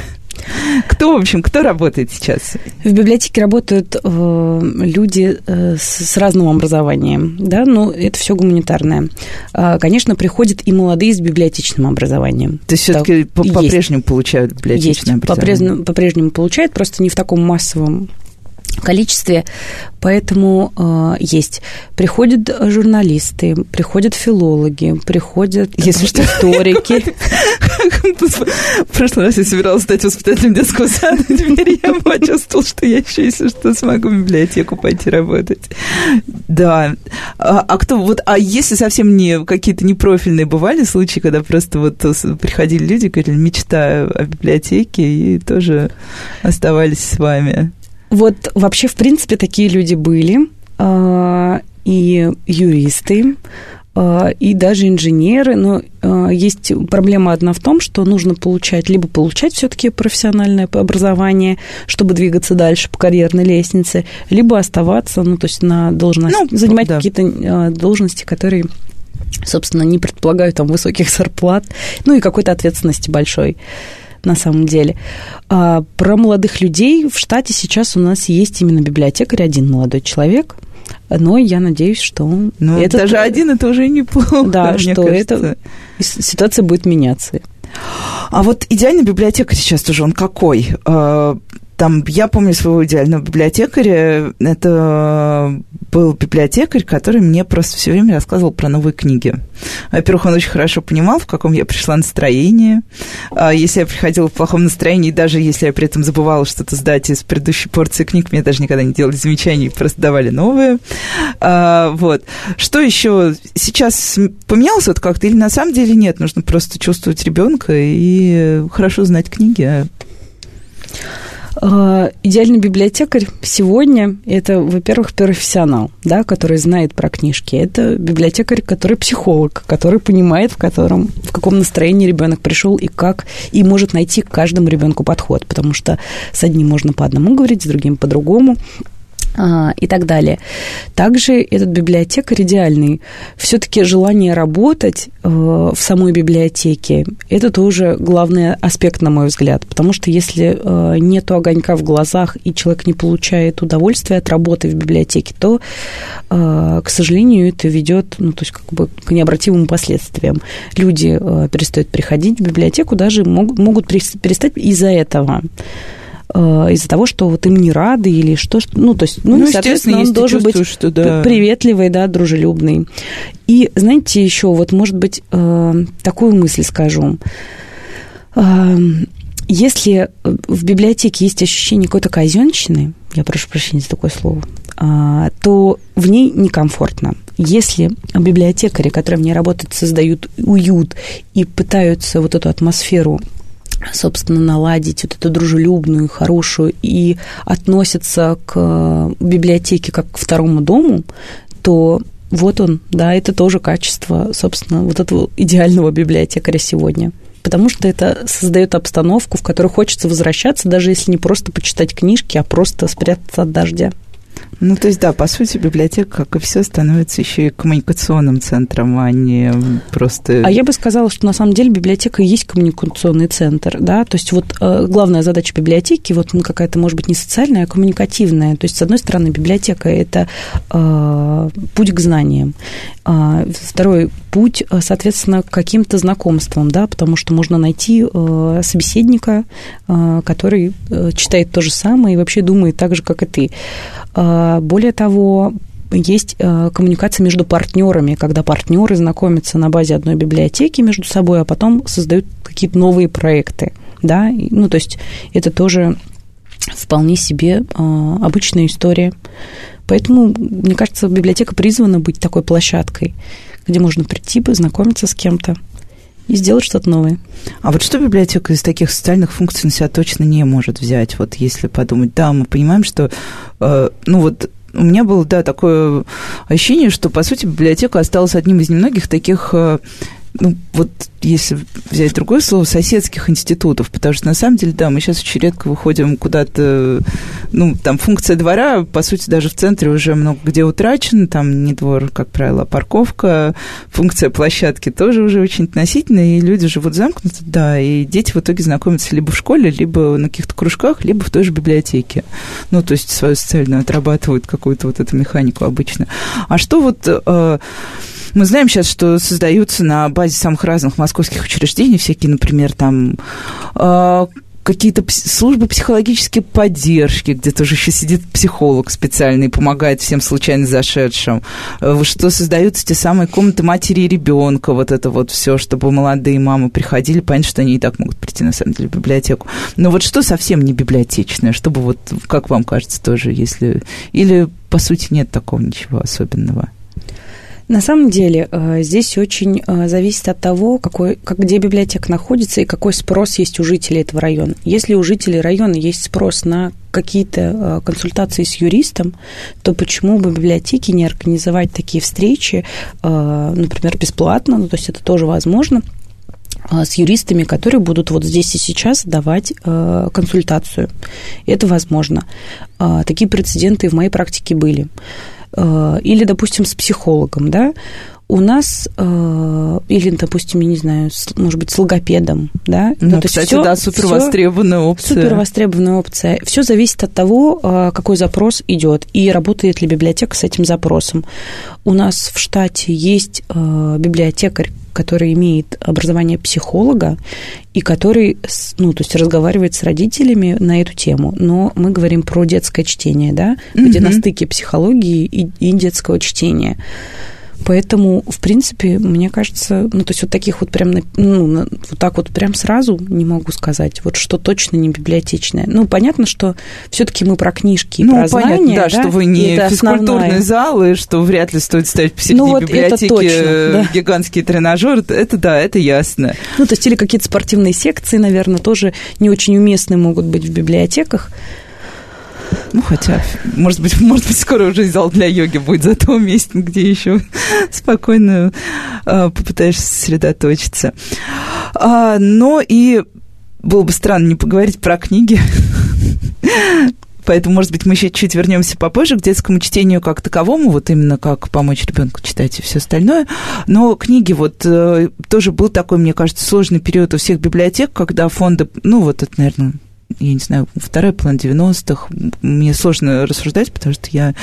кто, в общем, кто работает сейчас? В библиотеке работают э, люди э, с, с разным образованием, да, но это все гуманитарное. Э, конечно, приходят и молодые с библиотечным образованием. То есть все-таки по-прежнему получают библиотечное есть, образование? По-прежнему получают, просто не в таком массовом количестве, поэтому э, есть. Приходят журналисты, приходят филологи, приходят Если что. историки. В прошлый раз я собиралась стать воспитателем детского сада, теперь я почувствовала, что я еще, если что, смогу в библиотеку пойти работать. Да. А, а кто вот, а если совсем не какие-то непрофильные бывали случаи, когда просто вот приходили люди, говорили, мечта о библиотеке, и тоже оставались с вами? Вот вообще, в принципе, такие люди были, а, и юристы, а, и даже инженеры, но а, есть проблема одна в том, что нужно получать, либо получать все-таки профессиональное образование, чтобы двигаться дальше по карьерной лестнице, либо оставаться, ну, то есть на должность, ну, занимать да. какие-то должности, которые собственно, не предполагают там высоких зарплат, ну и какой-то ответственности большой на самом деле. А, про молодых людей в штате сейчас у нас есть именно библиотекарь, один молодой человек, но я надеюсь, что ну, этот... даже один это уже неплохо. Да, что это ситуация будет меняться. А вот идеальный библиотекарь сейчас тоже он какой? А, там, я помню своего идеального библиотекаря. Это был библиотекарь, который мне просто все время рассказывал про новые книги. Во-первых, он очень хорошо понимал, в каком я пришла настроении. А если я приходила в плохом настроении, даже если я при этом забывала что-то сдать из предыдущей порции книг, мне даже никогда не делали замечаний, просто давали новые. А, вот. Что еще? Сейчас поменялось вот как-то или на самом деле нет? Нужно просто чувствовать ребенка и хорошо знать книги. А, идеальный библиотекарь сегодня – это, во-первых, профессионал, да, который знает про книжки. Это библиотекарь, который психолог, который понимает, в, котором, в каком настроении ребенок пришел и как, и может найти к каждому ребенку подход, потому что с одним можно по одному говорить, с другим по-другому а, и так далее. Также этот библиотекарь идеальный. Все-таки желание работать э, в самой библиотеке – это тоже главный аспект, на мой взгляд. Потому что если э, нет огонька в глазах, и человек не получает удовольствия от работы в библиотеке, то, э, к сожалению, это ведет ну, то есть как бы к необратимым последствиям. Люди перестают приходить в библиотеку, даже могут перестать из-за этого. Э, из-за того, что вот им не рады или что, ну, то есть, ну, ну соответственно, он должен быть что, да. приветливый, да, дружелюбный. И, знаете, еще вот, может быть, э, такую мысль скажу. Э, если в библиотеке есть ощущение какой-то казенщины, я прошу прощения за такое слово, то в ней некомфортно. Если библиотекари, которые в ней работают, создают уют и пытаются вот эту атмосферу собственно, наладить вот эту дружелюбную, хорошую и относятся к библиотеке как к второму дому, то вот он, да, это тоже качество, собственно, вот этого идеального библиотекаря сегодня. Потому что это создает обстановку, в которой хочется возвращаться, даже если не просто почитать книжки, а просто спрятаться от дождя. Ну, то есть, да, по сути, библиотека, как и все, становится еще и коммуникационным центром, а не просто... А я бы сказала, что на самом деле библиотека и есть коммуникационный центр, да, то есть вот э, главная задача библиотеки, вот ну, какая-то, может быть, не социальная, а коммуникативная. То есть, с одной стороны, библиотека – это э, путь к знаниям, а второй путь, э, соответственно, к каким-то знакомствам, да, потому что можно найти э, собеседника, э, который э, читает то же самое и вообще думает так же, как и ты. А, более того, есть э, коммуникация между партнерами, когда партнеры знакомятся на базе одной библиотеки между собой, а потом создают какие-то новые проекты. Да? Ну, то есть это тоже вполне себе э, обычная история. Поэтому, мне кажется, библиотека призвана быть такой площадкой, где можно прийти, познакомиться с кем-то и сделать что-то новое. А вот что библиотека из таких социальных функций на себя точно не может взять? Вот если подумать, да, мы понимаем, что, э, ну вот у меня было, да, такое ощущение, что, по сути, библиотека осталась одним из немногих таких э, ну, вот если взять другое слово, соседских институтов, потому что, на самом деле, да, мы сейчас очень редко выходим куда-то, ну, там функция двора, по сути, даже в центре уже много где утрачена, там не двор, как правило, а парковка, функция площадки тоже уже очень относительная, и люди живут замкнуты, да, и дети в итоге знакомятся либо в школе, либо на каких-то кружках, либо в той же библиотеке. Ну, то есть свою социальную отрабатывают какую-то вот эту механику обычно. А что вот... Э, мы знаем сейчас, что создаются на базе самых разных московских учреждений, всякие, например, там э, какие-то службы психологической поддержки, где тоже еще сидит психолог специальный, помогает всем случайно зашедшим, э, что создаются те самые комнаты матери и ребенка, вот это вот все, чтобы молодые мамы приходили, понятно, что они и так могут прийти, на самом деле, в библиотеку. Но вот что совсем не библиотечное, чтобы вот, как вам кажется, тоже, если... Или, по сути, нет такого ничего особенного? На самом деле э, здесь очень э, зависит от того, какой, как, где библиотека находится и какой спрос есть у жителей этого района. Если у жителей района есть спрос на какие-то э, консультации с юристом, то почему бы библиотеке не организовать такие встречи, например, бесплатно, ну, то есть это тоже возможно, с юристами, которые будут вот здесь и сейчас давать э, консультацию. Это возможно. Э, такие прецеденты в моей практике были. Э, или, допустим, с психологом, да, у нас, э, или, допустим, я не знаю, может быть, с логопедом, да? Ну, ну кстати, есть да, супер востребованная опция. Супер востребованная опция. Все зависит от того, какой запрос идет и работает ли библиотека с этим запросом. У нас в штате есть библиотекарь, который имеет образование психолога и который, ну, то есть разговаривает с родителями на эту тему. Но мы говорим про детское чтение, да, mm-hmm. где на стыке психологии и, и детского чтения. Поэтому, в принципе, мне кажется, ну, то есть вот таких вот прям, ну, вот так вот прям сразу не могу сказать, вот что точно не библиотечное. Ну, понятно, что все таки мы про книжки и ну, про понятно, знания, да, да, что вы не физкультурный основная. зал, и что вряд ли стоит ставить посередине ну, вот библиотеки точно, да. гигантский тренажер, это да, это ясно. Ну, то есть или какие-то спортивные секции, наверное, тоже не очень уместны могут быть в библиотеках. Ну, хотя, может быть, может быть, скоро уже зал для йоги будет за то месте, где еще спокойно э, попытаешься сосредоточиться. А, но и было бы странно не поговорить про книги. Поэтому, может быть, мы еще чуть вернемся попозже к детскому чтению как таковому, вот именно как помочь ребенку читать и все остальное. Но книги, вот э, тоже был такой, мне кажется, сложный период у всех библиотек, когда фонды, ну, вот это, наверное, я не знаю, второй план 90-х. Мне сложно рассуждать, потому что я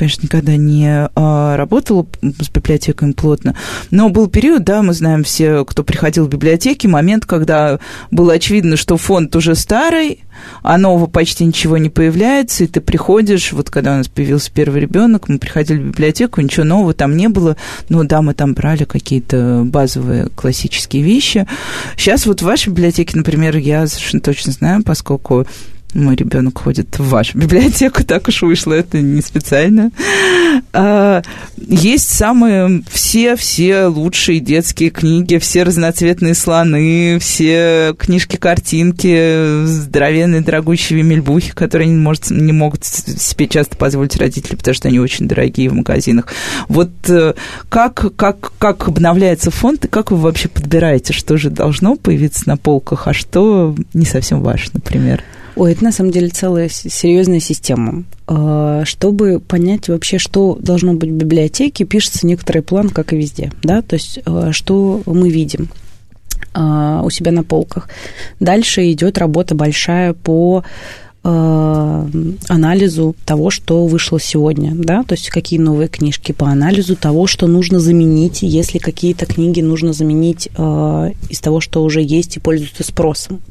конечно, никогда не а, работала с библиотеками плотно, но был период, да, мы знаем все, кто приходил в библиотеки, момент, когда было очевидно, что фонд уже старый, а нового почти ничего не появляется, и ты приходишь, вот когда у нас появился первый ребенок, мы приходили в библиотеку, ничего нового там не было, но да, мы там брали какие-то базовые классические вещи. Сейчас вот в вашей библиотеке, например, я совершенно точно знаю, поскольку мой ребенок ходит в вашу библиотеку, так уж вышло, это не специально. А, есть самые все-все лучшие детские книги, все разноцветные слоны, все книжки-картинки, здоровенные дорогущие вимельбухи, которые не, может, не могут себе часто позволить родители, потому что они очень дорогие в магазинах. Вот э, как, как, как обновляется фонд, и как вы вообще подбираете, что же должно появиться на полках, а что не совсем ваше, например? Ой, это на самом деле целая серьезная система. А, чтобы понять вообще, что должно быть в библиотеке, пишется некоторый план, как и везде, да, то есть а, что мы видим а, у себя на полках. Дальше идет работа большая по анализу того, что вышло сегодня, да, то есть какие новые книжки, по анализу того, что нужно заменить, если какие-то книги нужно заменить из того, что уже есть и пользуются спросом.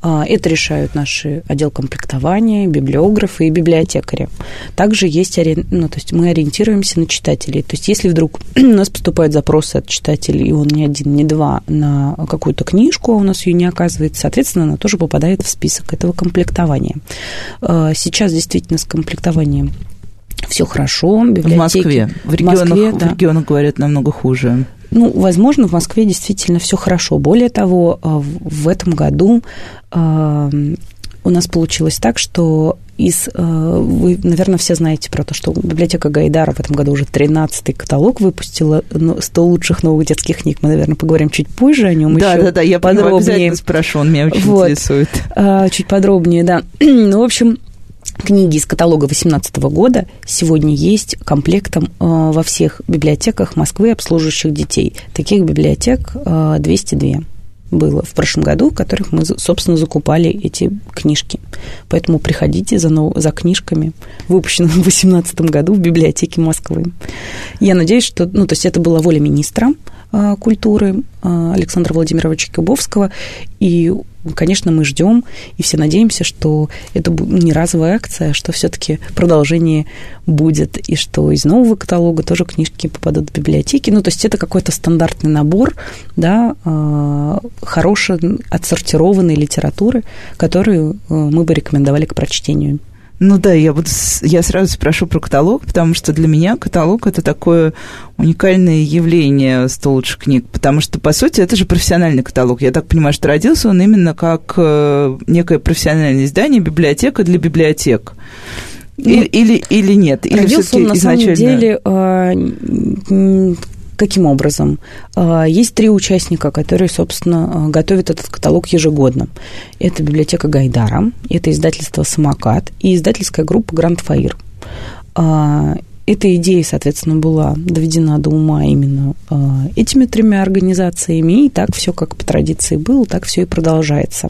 А, это решают наши отдел комплектования, библиографы и библиотекари. Также есть, ну, то есть мы ориентируемся на читателей. То есть если вдруг у нас поступают запросы от читателей, и он не один, не два, на какую-то книжку, а у нас ее не оказывается, соответственно, она тоже попадает в список этого комплектования. А, сейчас действительно с комплектованием все хорошо. Библиотеки. В Москве. В регионах, в, Москве, да. в регионах говорят намного хуже. Ну, возможно, в Москве действительно все хорошо. Более того, э, в этом году э, у нас получилось так, что из... Э, вы, наверное, все знаете про то, что библиотека Гайдара в этом году уже 13-й каталог выпустила 100 лучших новых детских книг. Мы, наверное, поговорим чуть позже о нем да, еще Да, да, я подробнее. обязательно спрошу, он меня очень вот. интересует. А, чуть подробнее, да. ну, в общем, книги из каталога 2018 года сегодня есть комплектом э, во всех библиотеках Москвы, обслуживающих детей. Таких библиотек 202 э, было в прошлом году, в которых мы, собственно, закупали эти книжки. Поэтому приходите за, нов... за книжками, выпущенными в 2018 году в библиотеке Москвы. Я надеюсь, что... Ну, то есть это была воля министра э, культуры Александра Владимировича Кюбовского, и конечно, мы ждем и все надеемся, что это не разовая акция, что все-таки продолжение будет, и что из нового каталога тоже книжки попадут в библиотеки. Ну, то есть это какой-то стандартный набор, да, а, хорошей отсортированной литературы, которую э, мы бы рекомендовали к прочтению. Ну да, я буду, я сразу спрошу про каталог, потому что для меня каталог это такое уникальное явление 100 лучших книг, потому что, по сути, это же профессиональный каталог. Я так понимаю, что родился он именно как э, некое профессиональное издание, библиотека для библиотек. Ну, или, или, или нет? Или родился он на изначально... самом деле э, Каким образом? А, есть три участника, которые, собственно, а, готовят этот каталог ежегодно. Это библиотека Гайдара, это издательство «Самокат» и издательская группа «Гранд Фаир». А, эта идея, соответственно, была доведена до ума именно этими тремя организациями, и так все, как по традиции было, так все и продолжается.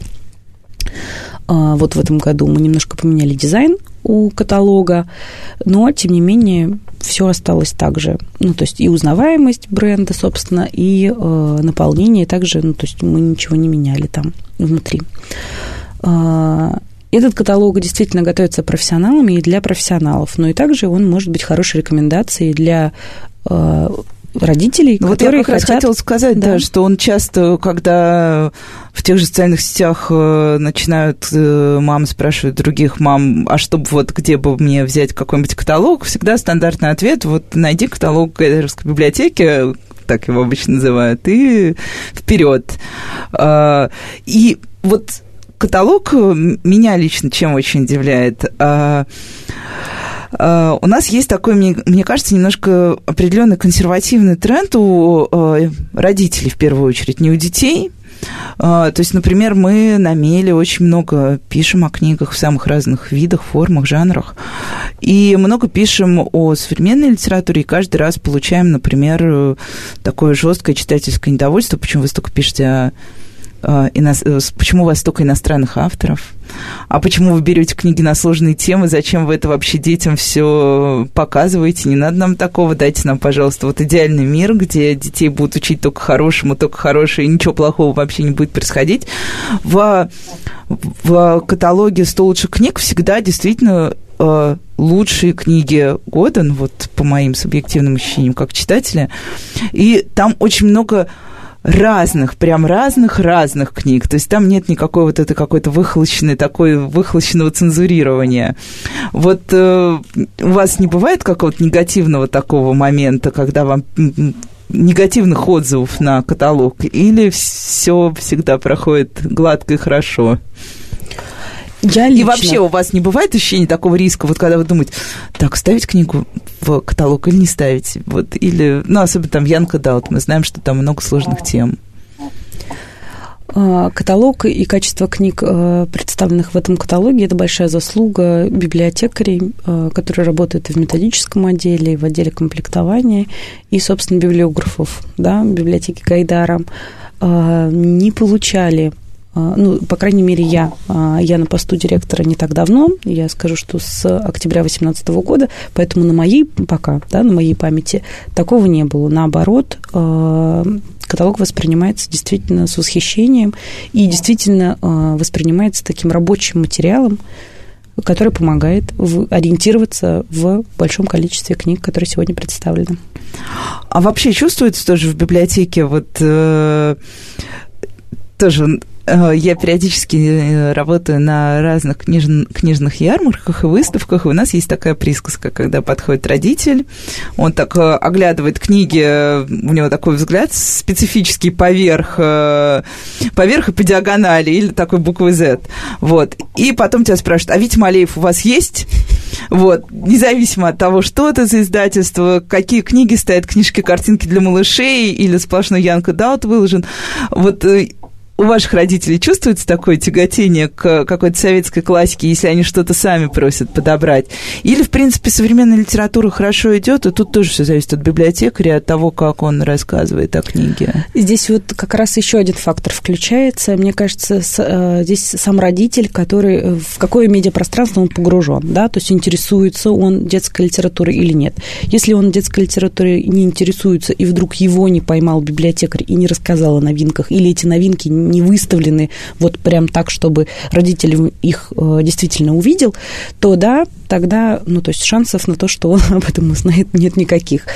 Вот в этом году мы немножко поменяли дизайн у каталога, но, тем не менее, все осталось так же. Ну, то есть и узнаваемость бренда, собственно, и э, наполнение также, ну, то есть мы ничего не меняли там внутри. Э, этот каталог действительно готовится профессионалами и для профессионалов, но и также он может быть хорошей рекомендацией для э, родителей, ну, которые вот я как хотят... раз хотела сказать, да. да, что он часто, когда в тех же социальных сетях э, начинают э, мамы спрашивать других мам, а чтобы вот где бы мне взять какой-нибудь каталог, всегда стандартный ответ, вот найди каталог Гайдаровской библиотеки, так его обычно называют, и вперед. А, и вот каталог меня лично чем очень удивляет а, – у нас есть такой, мне, мне кажется, немножко определенный консервативный тренд у э, родителей, в первую очередь, не у детей, э, то есть, например, мы на Меле очень много пишем о книгах в самых разных видах, формах, жанрах. И много пишем о современной литературе, и каждый раз получаем, например, такое жесткое читательское недовольство, почему вы столько пишете о Э, э, почему у вас столько иностранных авторов, а почему вы берете книги на сложные темы, зачем вы это вообще детям все показываете, не надо нам такого, дайте нам, пожалуйста, вот идеальный мир, где детей будут учить только хорошему, только хорошее, и ничего плохого вообще не будет происходить. В, в каталоге 100 лучших книг всегда действительно э, лучшие книги года, ну, вот по моим субъективным ощущениям как читателя, и там очень много разных, прям разных-разных книг. То есть там нет никакой вот этой какой-то выхолощенной, такой выхолощенного цензурирования. Вот э, у вас не бывает какого-то негативного такого момента, когда вам негативных отзывов на каталог, или все всегда проходит гладко и хорошо? Я лично... И вообще у вас не бывает ощущения такого риска, вот когда вы думаете, так, ставить книгу в каталог или не ставить? Вот, или, ну, особенно там Янка Даут, мы знаем, что там много сложных тем. А, каталог и качество книг, а, представленных в этом каталоге, это большая заслуга библиотекарей, а, которые работают и в методическом отделе, и в отделе комплектования, и, собственно, библиографов, да, библиотеки Гайдара, не получали а, ну, по крайней мере, я, а, я на посту директора не так давно, я скажу, что с октября 2018 года, поэтому на моей, пока, да, на моей памяти такого не было. Наоборот, а, каталог воспринимается действительно с восхищением и действительно воспринимается таким рабочим материалом, который помогает ориентироваться в большом количестве книг, которые сегодня представлены. А вообще чувствуется тоже в библиотеке вот э, тоже я периодически э, работаю на разных книж... книжных ярмарках и выставках, и у нас есть такая присказка, когда подходит родитель, он так э, оглядывает книги, у него такой взгляд специфический поверх, поверх и по диагонали, или такой буквы Z. Вот. И потом тебя спрашивают, а Витя Малеев у вас есть? Вот. Независимо от того, что это за издательство, какие книги стоят, книжки, картинки для малышей или сплошной Янка Даут выложен. Вот у ваших родителей чувствуется такое тяготение к какой-то советской классике, если они что-то сами просят подобрать? Или, в принципе, современная литература хорошо идет, и тут тоже все зависит от библиотекаря, от того, как он рассказывает о книге? Здесь вот как раз еще один фактор включается. Мне кажется, э, здесь сам родитель, который э, в какое медиапространство он погружен, да, то есть интересуется он детской литературой или нет. Если он детской литературой не интересуется, и вдруг его не поймал библиотекарь и не рассказал о новинках, или эти новинки не выставлены вот прям так, чтобы родитель их э, действительно увидел, то да, тогда, ну, то есть шансов на то, что он об этом узнает, нет никаких.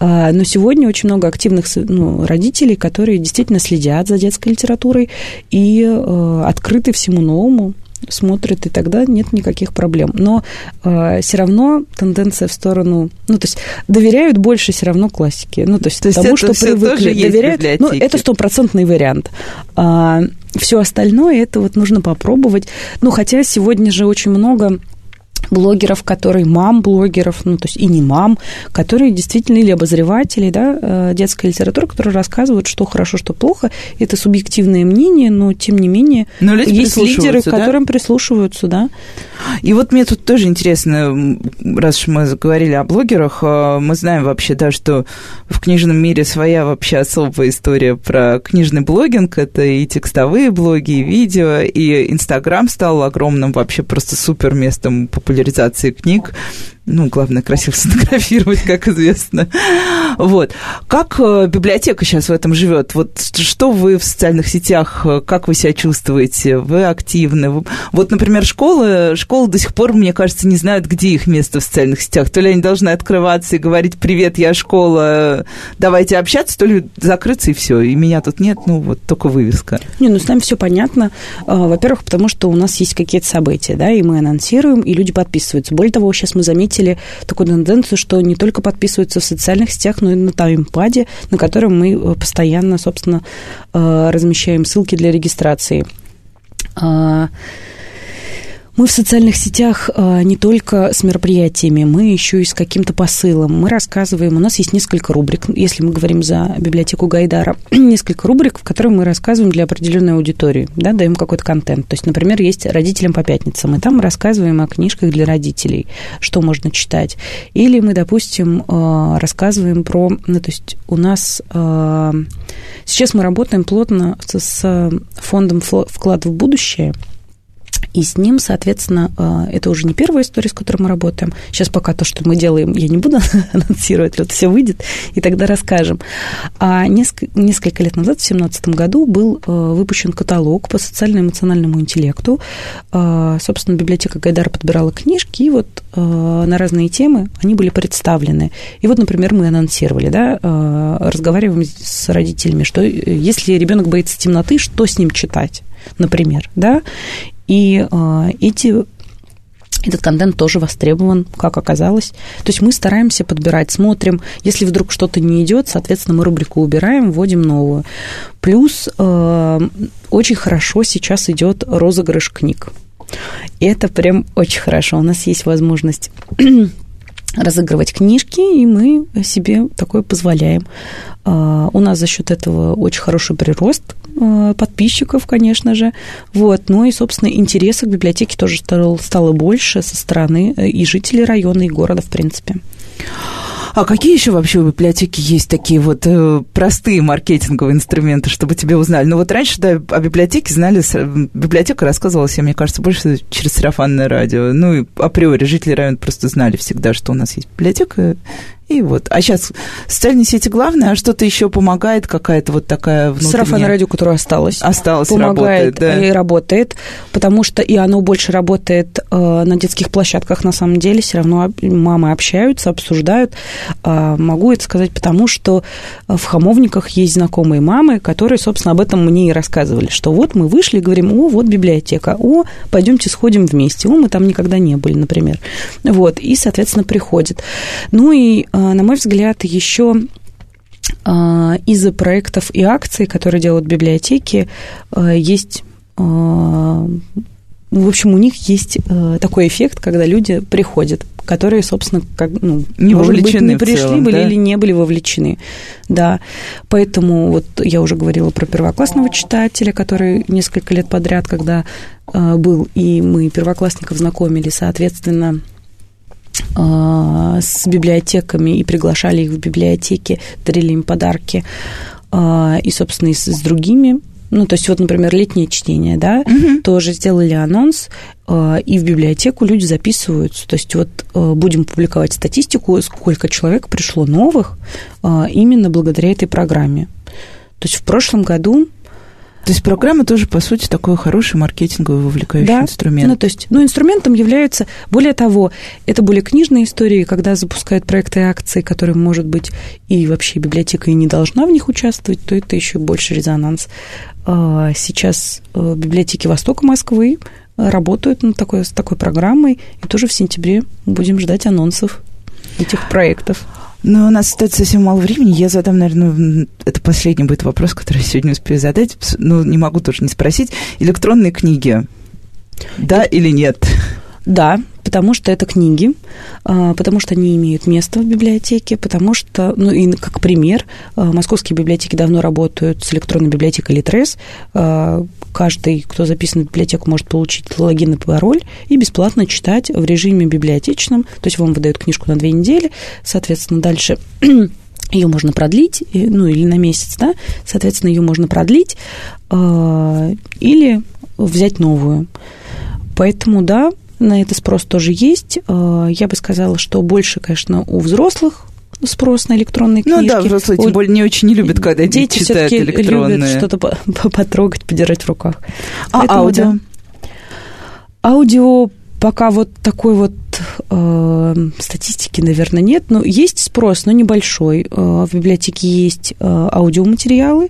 А, но сегодня очень много активных ну, родителей, которые действительно следят за детской литературой и э, открыты всему новому смотрят, и тогда нет никаких проблем. Но э, все равно тенденция в сторону, ну, то есть доверяют больше все равно классике. Ну, то есть, то есть тому, что привыкли. Доверяют, ну, это стопроцентный вариант. А, все остальное, это вот нужно попробовать. Ну, хотя сегодня же очень много блогеров, которые мам-блогеров, ну, то есть и не мам, которые действительно или обозреватели, да, э, детской литературы, которые рассказывают, что хорошо, что плохо. Это субъективное мнение, но тем не менее но есть лидеры, к которым да? прислушиваются, да. И вот мне тут тоже интересно, раз уж мы заговорили о блогерах, э, мы знаем вообще, да, что в книжном мире своя вообще особая история про книжный блогинг. Это и текстовые блоги, и видео, и Инстаграм стал огромным вообще просто супер местом популяризации книг. Ну, главное, красиво сфотографировать, как известно. Вот. Как э, библиотека сейчас в этом живет? Вот что вы в социальных сетях, э, как вы себя чувствуете? Вы активны? Вот, например, школы, школы до сих пор, мне кажется, не знают, где их место в социальных сетях. То ли они должны открываться и говорить, привет, я школа, давайте общаться, то ли закрыться и все, и меня тут нет, ну, вот только вывеска. Не, ну, с нами все понятно. А, во-первых, потому что у нас есть какие-то события, да, и мы анонсируем, и люди подписываются. Более того, сейчас мы заметили, заметили такую тенденцию, что не только подписываются в социальных сетях, но и на таймпаде, на котором мы э, постоянно, собственно, э, размещаем ссылки для регистрации. Мы в социальных сетях а, не только с мероприятиями, мы еще и с каким-то посылом. Мы рассказываем, у нас есть несколько рубрик, если мы говорим за библиотеку Гайдара, несколько рубрик, в которых мы рассказываем для определенной аудитории, да, даем какой-то контент. То есть, например, есть «Родителям по пятницам», и там мы рассказываем о книжках для родителей, что можно читать. Или мы, допустим, а, рассказываем про... Ну, то есть у нас... А, сейчас мы работаем плотно с фондом «Вклад в будущее», и с ним, соответственно, э, это уже не первая история, с которой мы работаем. Сейчас пока то, что мы делаем, я не буду анонсировать, вот все выйдет, и тогда расскажем. А несколько, лет назад, в 2017 году, был э, выпущен каталог по социально-эмоциональному интеллекту. Э, собственно, библиотека Гайдара подбирала книжки, и вот на разные темы они были представлены. И вот, например, мы анонсировали, да, разговариваем с родителями, что если ребенок боится темноты, что с ним читать? например, да, и э, эти этот контент тоже востребован, как оказалось. То есть мы стараемся подбирать, смотрим. Если вдруг что-то не идет, соответственно, мы рубрику убираем, вводим новую. Плюс э, очень хорошо сейчас идет розыгрыш книг. И это прям очень хорошо. У нас есть возможность разыгрывать книжки, и мы себе такое позволяем. А, у нас за счет этого очень хороший прирост а, подписчиков, конечно же. Вот. Ну и, собственно, интереса к библиотеке тоже стало, больше со стороны э, и жителей района, и города, в принципе. А какие еще вообще в библиотеке есть такие вот э, простые маркетинговые инструменты, чтобы тебе узнали? Ну вот раньше, да, о библиотеке знали, библиотека рассказывалась, мне кажется, больше через сарафанное радио. Ну и априори жители района просто знали всегда, что у нас есть библиотека, И вот. А сейчас социальные сети главное, а что-то еще помогает, какая-то вот такая внутренняя... Сарафанное радио, которое осталось. Осталось, помогает работает, да. и работает, потому что и оно больше работает э, на детских площадках, на самом деле. Все равно мамы общаются, обсуждают. Э, могу это сказать потому, что в Хамовниках есть знакомые мамы, которые, собственно, об этом мне и рассказывали, что вот мы вышли и говорим, о, вот библиотека, о, пойдемте сходим вместе, о, мы там никогда не были, например. Вот, и, соответственно, приходят. Ну и э, на мой взгляд, еще а, из-за проектов и акций, которые делают библиотеки, а, есть в общем, у них есть такой эффект, когда люди приходят, которые, собственно, как, ну, не может быть, не пришли целом, были да? или не были вовлечены. Да. Поэтому вот я уже говорила про первоклассного читателя, который несколько лет подряд, когда был, и мы первоклассников знакомили, соответственно, с библиотеками и приглашали их в библиотеки, дарили им подарки. А, и, собственно, и с, с другими ну, то есть вот, например, летнее чтение, да, угу. тоже сделали анонс, а, и в библиотеку люди записываются. То есть вот будем публиковать статистику, сколько человек пришло новых именно благодаря этой программе. То есть в прошлом году то есть программа тоже, по сути, такой хороший маркетинговый вовлекающий да. инструмент. Ну, то есть, ну, инструментом является, более того, это более книжные истории, когда запускают проекты и акции, которые, может быть, и вообще библиотека и не должна в них участвовать, то это еще больше резонанс. А, сейчас э, библиотеки Востока Москвы работают над такой, с такой программой, и тоже в сентябре будем ждать анонсов этих проектов. Но у нас остается совсем мало времени. Я задам, наверное, это последний будет вопрос, который я сегодня успею задать. Ну, не могу тоже не спросить. Электронные книги. Да или нет? Да, потому что это книги, а, потому что они имеют место в библиотеке, потому что, ну и как пример, а, московские библиотеки давно работают с электронной библиотекой Литрес. Каждый, кто записан в библиотеку, может получить логин и пароль и бесплатно читать в режиме библиотечном. То есть вам выдают книжку на две недели, соответственно, дальше ее можно продлить, ну или на месяц, да, соответственно, ее можно продлить или взять новую. Поэтому, да, на это спрос тоже есть. Э, я бы сказала, что больше, конечно, у взрослых спрос на электронные книжки. Ну да, взрослые тем более не очень любят, когда дети, дети читают электронные. любят что-то потрогать, подержать в руках. А Поэтому, аудио? Да. Аудио пока вот такой вот э, статистики, наверное, нет. Но есть спрос, но небольшой. Э, в библиотеке есть э, аудиоматериалы,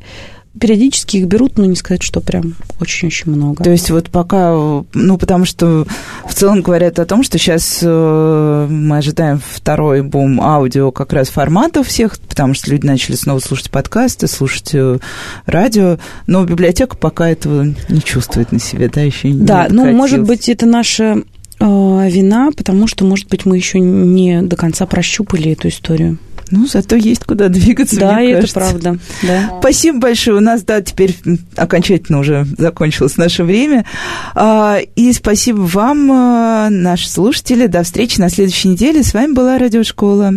периодически их берут, но не сказать, что прям очень-очень много. То есть вот пока, ну, потому что в целом говорят о том, что сейчас э, мы ожидаем второй бум аудио как раз форматов всех, потому что люди начали снова слушать подкасты, слушать э, радио, но библиотека пока этого не чувствует на себе, да, еще не Да, ну, может быть, это наша э, вина, потому что, может быть, мы еще не до конца прощупали эту историю. Ну, зато есть куда двигаться, Да, мне это кажется. правда. Да. Спасибо большое. У нас, да, теперь окончательно уже закончилось наше время. А, и спасибо вам, а, наши слушатели. До встречи на следующей неделе. С вами была Радиошкола.